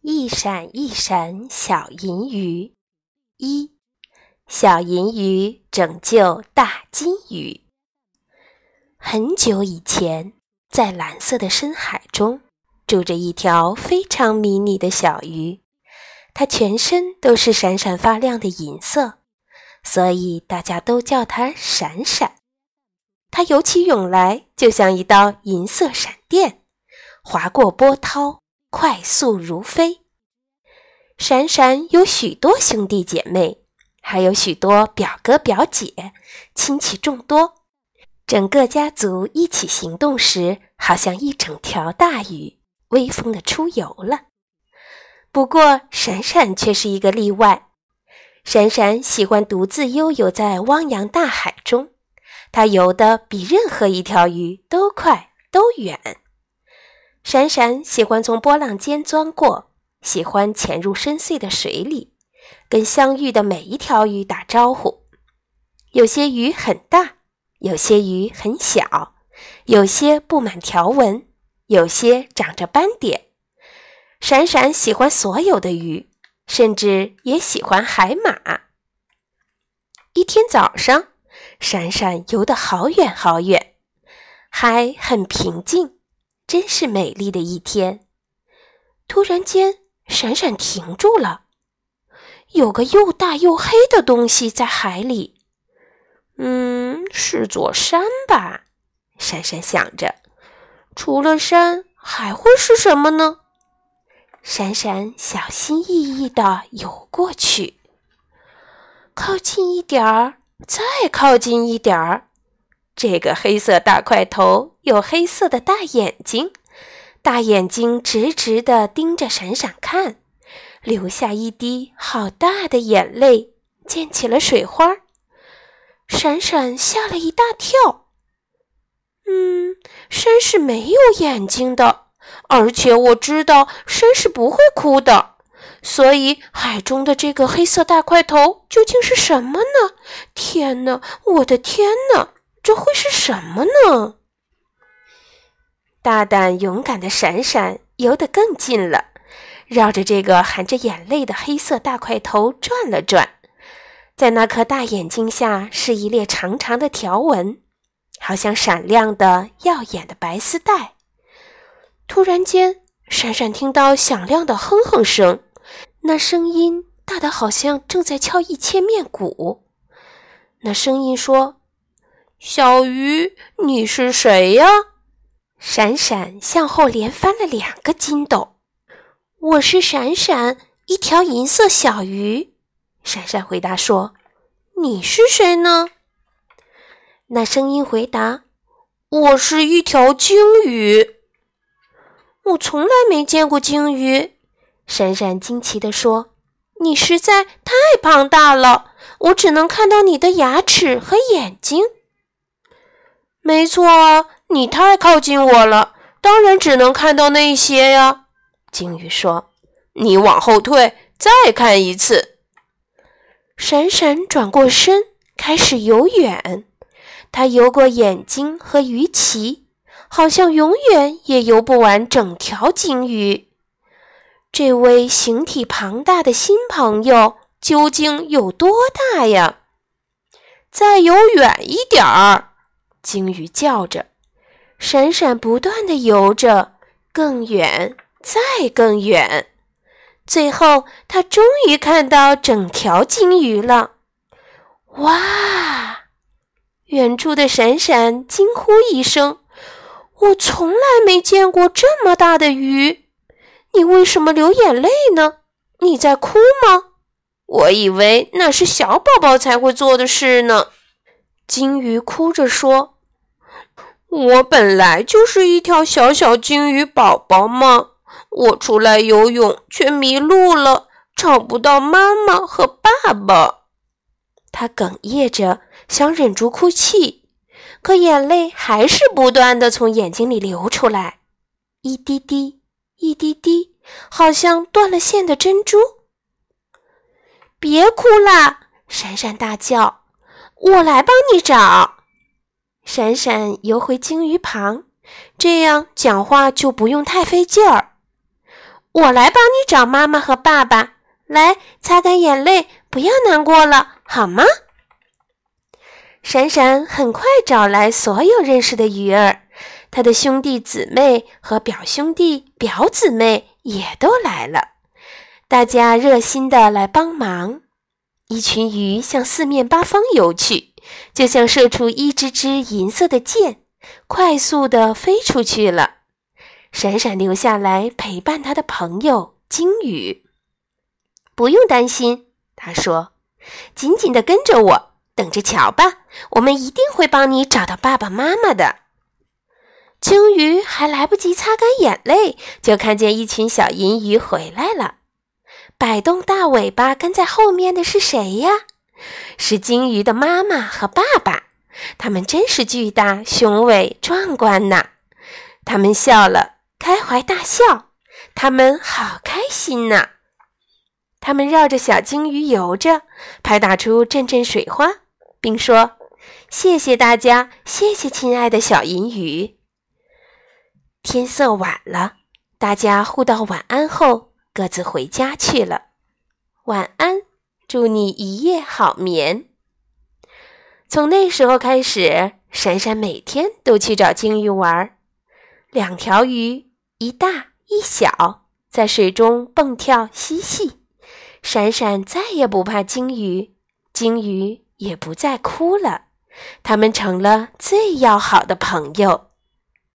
一闪一闪小银鱼，一小银鱼拯救大金鱼。很久以前，在蓝色的深海中，住着一条非常迷你的小鱼，它全身都是闪闪发亮的银色，所以大家都叫它闪闪。它游起泳来，就像一道银色闪电，划过波涛。快速如飞。闪闪有许多兄弟姐妹，还有许多表哥表姐，亲戚众多。整个家族一起行动时，好像一整条大鱼，威风的出游了。不过，闪闪却是一个例外。闪闪喜欢独自悠游在汪洋大海中，它游得比任何一条鱼都快，都远。闪闪喜欢从波浪间钻过，喜欢潜入深邃的水里，跟相遇的每一条鱼打招呼。有些鱼很大，有些鱼很小，有些布满条纹，有些长着斑点。闪闪喜欢所有的鱼，甚至也喜欢海马。一天早上，闪闪游得好远好远，海很平静。真是美丽的一天。突然间，闪闪停住了。有个又大又黑的东西在海里。嗯，是座山吧？闪闪想着。除了山，还会是什么呢？闪闪小心翼翼地游过去。靠近一点儿，再靠近一点儿。这个黑色大块头有黑色的大眼睛，大眼睛直直地盯着闪闪看，流下一滴好大的眼泪，溅起了水花。闪闪吓了一大跳。嗯，山是没有眼睛的，而且我知道山是不会哭的，所以海中的这个黑色大块头究竟是什么呢？天哪，我的天哪！这会是什么呢？大胆勇敢的闪闪游得更近了，绕着这个含着眼泪的黑色大块头转了转。在那颗大眼睛下是一列长长的条纹，好像闪亮的耀眼的白丝带。突然间，闪闪听到响亮的哼哼声，那声音大得好像正在敲一千面鼓。那声音说。小鱼，你是谁呀？闪闪向后连翻了两个筋斗。我是闪闪，一条银色小鱼。闪闪回答说：“你是谁呢？”那声音回答：“我是一条鲸鱼。”我从来没见过鲸鱼。闪闪惊奇地说：“你实在太庞大了，我只能看到你的牙齿和眼睛。”没错啊，你太靠近我了，当然只能看到那些呀。鲸鱼说：“你往后退，再看一次。”闪闪转过身，开始游远。他游过眼睛和鱼鳍，好像永远也游不完整条鲸鱼。这位形体庞大的新朋友究竟有多大呀？再游远一点儿。鲸鱼叫着，闪闪不断地游着，更远，再更远。最后，他终于看到整条鲸鱼了。哇！远处的闪闪惊呼一声：“我从来没见过这么大的鱼！你为什么流眼泪呢？你在哭吗？我以为那是小宝宝才会做的事呢。”金鱼哭着说。我本来就是一条小小金鱼宝宝嘛，我出来游泳却迷路了，找不到妈妈和爸爸。他哽咽着，想忍住哭泣，可眼泪还是不断的从眼睛里流出来，一滴滴，一滴滴，好像断了线的珍珠。别哭啦！闪闪大叫：“我来帮你找。”闪闪游回鲸鱼旁，这样讲话就不用太费劲儿。我来帮你找妈妈和爸爸。来，擦干眼泪，不要难过了，好吗？”闪闪很快找来所有认识的鱼儿，他的兄弟姊妹和表兄弟、表姊妹也都来了，大家热心的来帮忙。一群鱼向四面八方游去，就像射出一支支银色的箭，快速地飞出去了。闪闪留下来陪伴他的朋友鲸鱼。不用担心，他说：“紧紧地跟着我，等着瞧吧，我们一定会帮你找到爸爸妈妈的。”鲸鱼还来不及擦干眼泪，就看见一群小银鱼回来了。摆动大尾巴跟在后面的是谁呀？是鲸鱼的妈妈和爸爸，他们真是巨大、雄伟、壮观呐！他们笑了，开怀大笑，他们好开心呐！他们绕着小鲸鱼游着，拍打出阵阵水花，并说：“谢谢大家，谢谢亲爱的小银鱼。”天色晚了，大家互道晚安后。各自回家去了，晚安，祝你一夜好眠。从那时候开始，闪闪每天都去找鲸鱼玩儿。两条鱼，一大一小，在水中蹦跳嬉戏。闪闪再也不怕鲸鱼，鲸鱼也不再哭了，他们成了最要好的朋友。